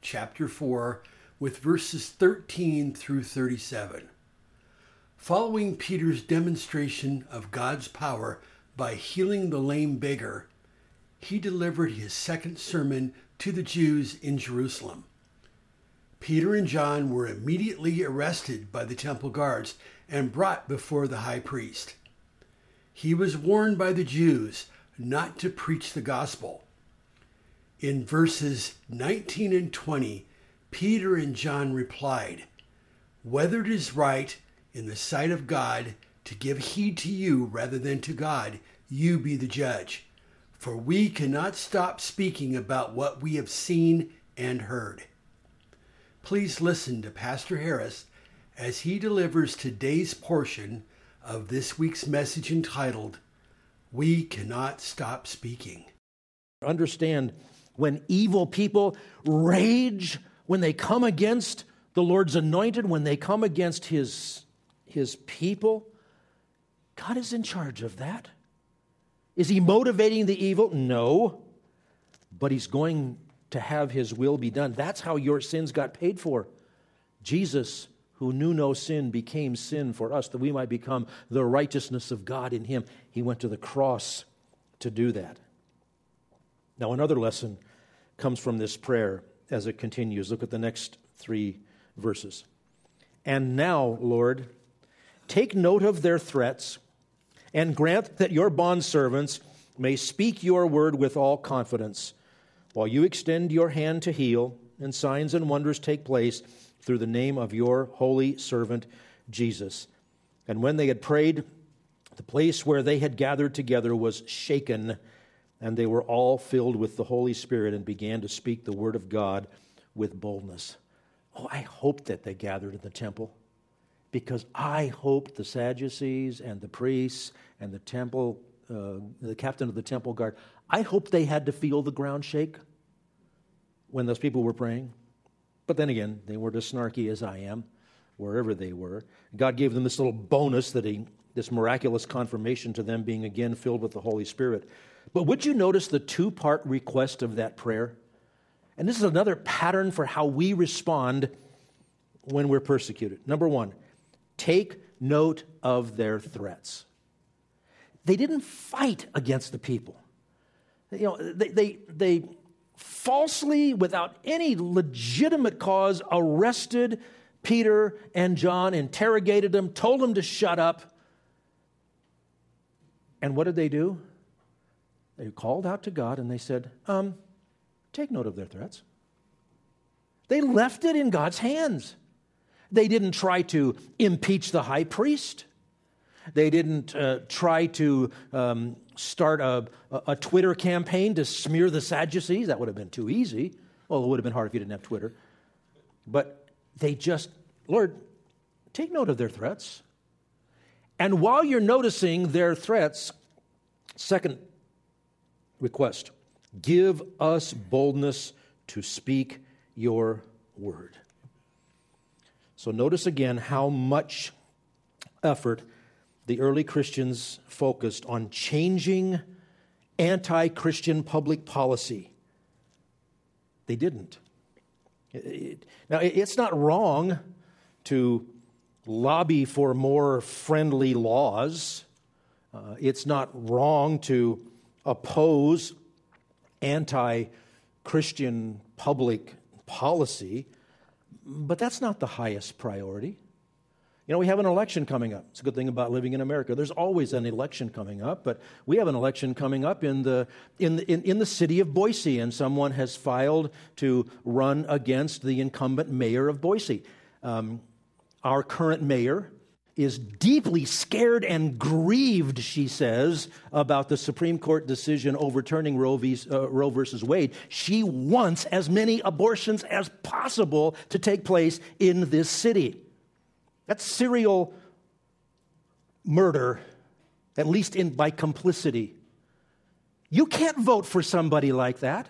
chapter 4 with verses 13 through 37. Following Peter's demonstration of God's power by healing the lame beggar, he delivered his second sermon to the Jews in Jerusalem. Peter and John were immediately arrested by the temple guards and brought before the high priest. He was warned by the Jews not to preach the gospel. In verses 19 and 20, Peter and John replied, Whether it is right in the sight of God to give heed to you rather than to God, you be the judge. For we cannot stop speaking about what we have seen and heard. Please listen to Pastor Harris as he delivers today's portion of this week's message entitled, We Cannot Stop Speaking. Understand when evil people rage, when they come against the Lord's anointed, when they come against his, his people, God is in charge of that. Is he motivating the evil? No. But he's going to have his will be done. That's how your sins got paid for. Jesus, who knew no sin, became sin for us that we might become the righteousness of God in him. He went to the cross to do that. Now, another lesson comes from this prayer as it continues. Look at the next three verses. And now, Lord, take note of their threats and grant that your bondservants may speak your word with all confidence, while you extend your hand to heal, and signs and wonders take place through the name of your holy servant Jesus. And when they had prayed, the place where they had gathered together was shaken and they were all filled with the Holy Spirit and began to speak the word of God with boldness. Oh, I hope that they gathered in the temple because I hoped the Sadducees and the priests and the temple, uh, the captain of the temple guard, I hoped they had to feel the ground shake when those people were praying. But then again, they weren't as snarky as I am, wherever they were. God gave them this little bonus that he, this miraculous confirmation to them being again filled with the Holy Spirit. But would you notice the two part request of that prayer? And this is another pattern for how we respond when we're persecuted. Number one, take note of their threats. They didn't fight against the people. You know, they, they, they falsely, without any legitimate cause, arrested Peter and John, interrogated them, told them to shut up. And what did they do? They called out to God and they said, um, Take note of their threats. They left it in God's hands. They didn't try to impeach the high priest. They didn't uh, try to um, start a, a Twitter campaign to smear the Sadducees. That would have been too easy. Well, it would have been hard if you didn't have Twitter. But they just, Lord, take note of their threats. And while you're noticing their threats, second request give us boldness to speak your word. So notice again how much effort the early Christians focused on changing anti Christian public policy. They didn't. now, it's not wrong to lobby for more friendly laws. Uh, it's not wrong to oppose anti Christian public policy, but that's not the highest priority. You know, we have an election coming up. It's a good thing about living in America. There's always an election coming up, but we have an election coming up in the, in the, in, in the city of Boise, and someone has filed to run against the incumbent mayor of Boise. Um, our current mayor is deeply scared and grieved, she says, about the Supreme Court decision overturning Roe, v, uh, Roe versus Wade. She wants as many abortions as possible to take place in this city. That's serial murder, at least in, by complicity. You can't vote for somebody like that.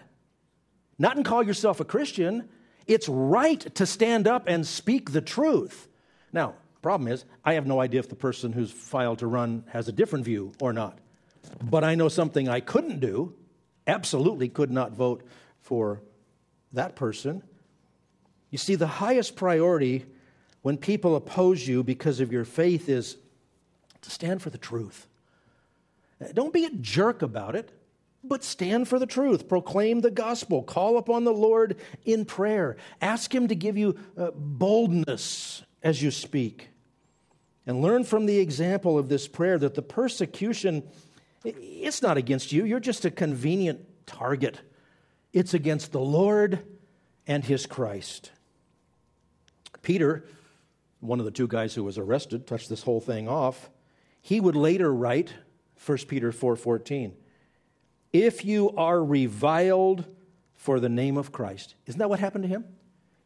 Not and call yourself a Christian. It's right to stand up and speak the truth. Now, Problem is, I have no idea if the person who's filed to run has a different view or not. But I know something I couldn't do, absolutely could not vote for that person. You see, the highest priority when people oppose you because of your faith is to stand for the truth. Don't be a jerk about it, but stand for the truth. Proclaim the gospel. Call upon the Lord in prayer. Ask Him to give you uh, boldness as you speak. And learn from the example of this prayer that the persecution, it's not against you, you're just a convenient target. It's against the Lord and his Christ. Peter, one of the two guys who was arrested, touched this whole thing off. He would later write 1 Peter 4:14, "If you are reviled for the name of Christ." Isn't that what happened to him?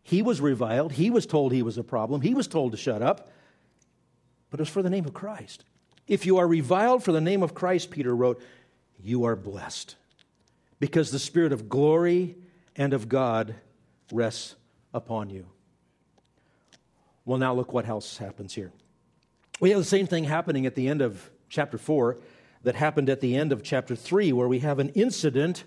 He was reviled. He was told he was a problem. He was told to shut up. But it was for the name of Christ. If you are reviled for the name of Christ, Peter wrote, you are blessed because the Spirit of glory and of God rests upon you. Well, now look what else happens here. We have the same thing happening at the end of chapter 4 that happened at the end of chapter 3, where we have an incident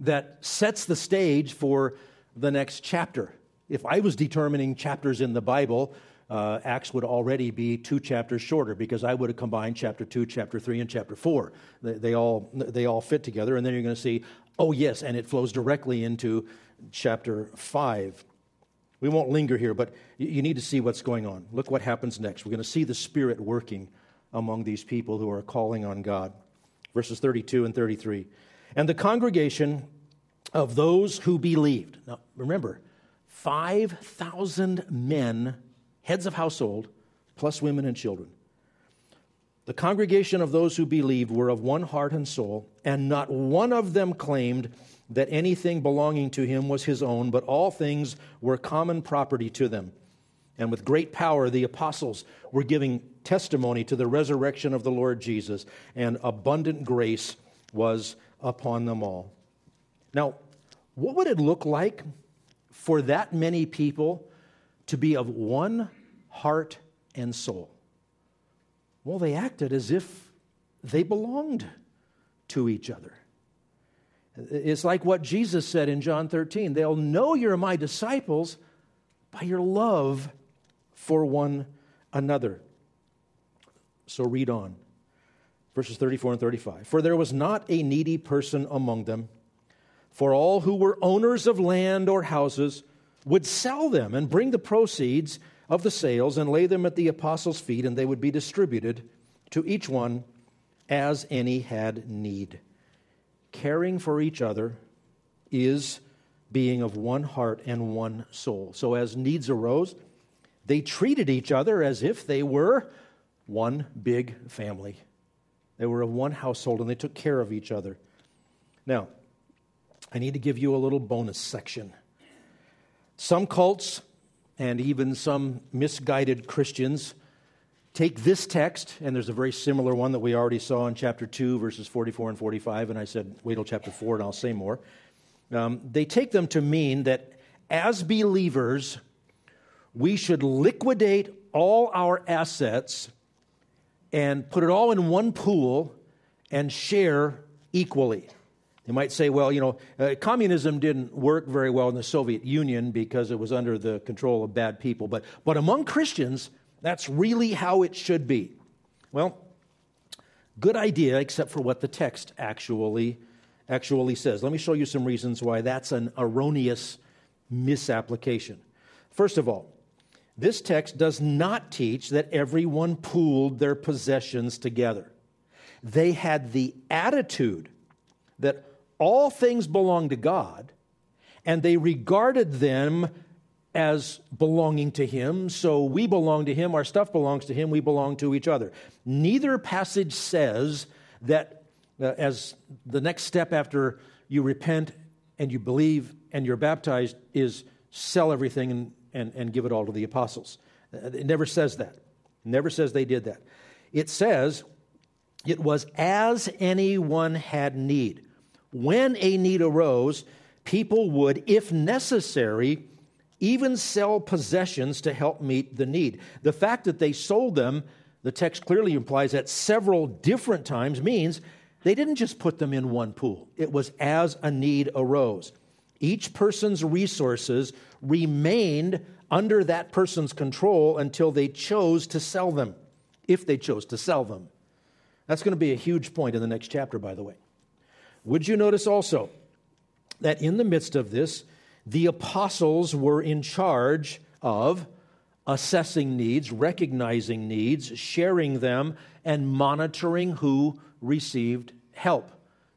that sets the stage for the next chapter if I was determining chapters in the Bible, uh, Acts would already be two chapters shorter because I would have combined chapter 2, chapter 3, and chapter 4. They, they all, they all fit together, and then you're going to see, oh, yes, and it flows directly into chapter 5. We won't linger here, but you need to see what's going on. Look what happens next. We're going to see the Spirit working among these people who are calling on God. Verses 32 and 33. And the congregation of those who believed. Now, remember, 5,000 men, heads of household, plus women and children. The congregation of those who believed were of one heart and soul, and not one of them claimed that anything belonging to him was his own, but all things were common property to them. And with great power, the apostles were giving testimony to the resurrection of the Lord Jesus, and abundant grace was upon them all. Now, what would it look like for that many people to be of one heart and soul? Well, they acted as if they belonged to each other. It's like what Jesus said in John 13 they'll know you're my disciples by your love for one another. So read on. Verses 34 and 35. For there was not a needy person among them for all who were owners of land or houses would sell them and bring the proceeds of the sales and lay them at the apostles' feet, and they would be distributed to each one as any had need. Caring for each other is being of one heart and one soul. So, as needs arose, they treated each other as if they were one big family. They were of one household and they took care of each other. Now, I need to give you a little bonus section. Some cults and even some misguided Christians take this text, and there's a very similar one that we already saw in chapter 2, verses 44 and 45, and I said, wait till chapter 4 and I'll say more. Um, they take them to mean that as believers, we should liquidate all our assets and put it all in one pool and share equally. You might say, well, you know, uh, communism didn't work very well in the Soviet Union because it was under the control of bad people. But, but among Christians, that's really how it should be. Well, good idea, except for what the text actually, actually says. Let me show you some reasons why that's an erroneous misapplication. First of all, this text does not teach that everyone pooled their possessions together. They had the attitude that all things belong to God, and they regarded them as belonging to him, so we belong to him, our stuff belongs to him, we belong to each other. Neither passage says that uh, as the next step after you repent and you believe and you're baptized is sell everything and, and, and give it all to the apostles. Uh, it never says that. It never says they did that. It says it was as anyone had need. When a need arose, people would, if necessary, even sell possessions to help meet the need. The fact that they sold them, the text clearly implies at several different times, means they didn't just put them in one pool. It was as a need arose. Each person's resources remained under that person's control until they chose to sell them, if they chose to sell them. That's going to be a huge point in the next chapter, by the way. Would you notice also that in the midst of this, the apostles were in charge of assessing needs, recognizing needs, sharing them, and monitoring who received help.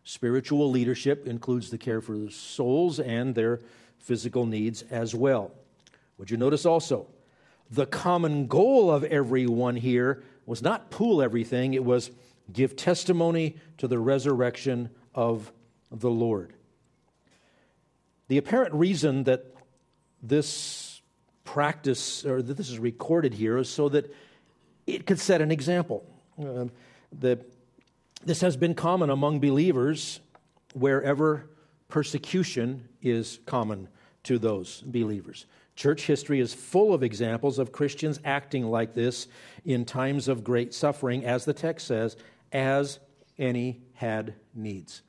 Spiritual leadership includes the care for the souls and their physical needs as well. Would you notice also the common goal of everyone here was not pool everything, it was give testimony to the resurrection of the Lord. The apparent reason that this practice, or that this is recorded here, is so that it could set an example. Um, the, this has been common among believers wherever persecution is common to those believers. Church history is full of examples of Christians acting like this in times of great suffering, as the text says, as any had needs.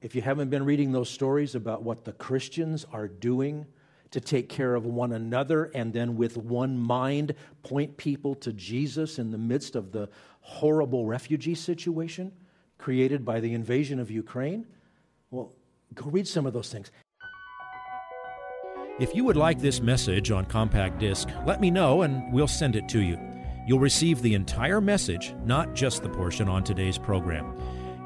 If you haven't been reading those stories about what the Christians are doing to take care of one another and then with one mind point people to Jesus in the midst of the horrible refugee situation created by the invasion of Ukraine, well, go read some of those things. If you would like this message on compact disc, let me know and we'll send it to you. You'll receive the entire message, not just the portion on today's program.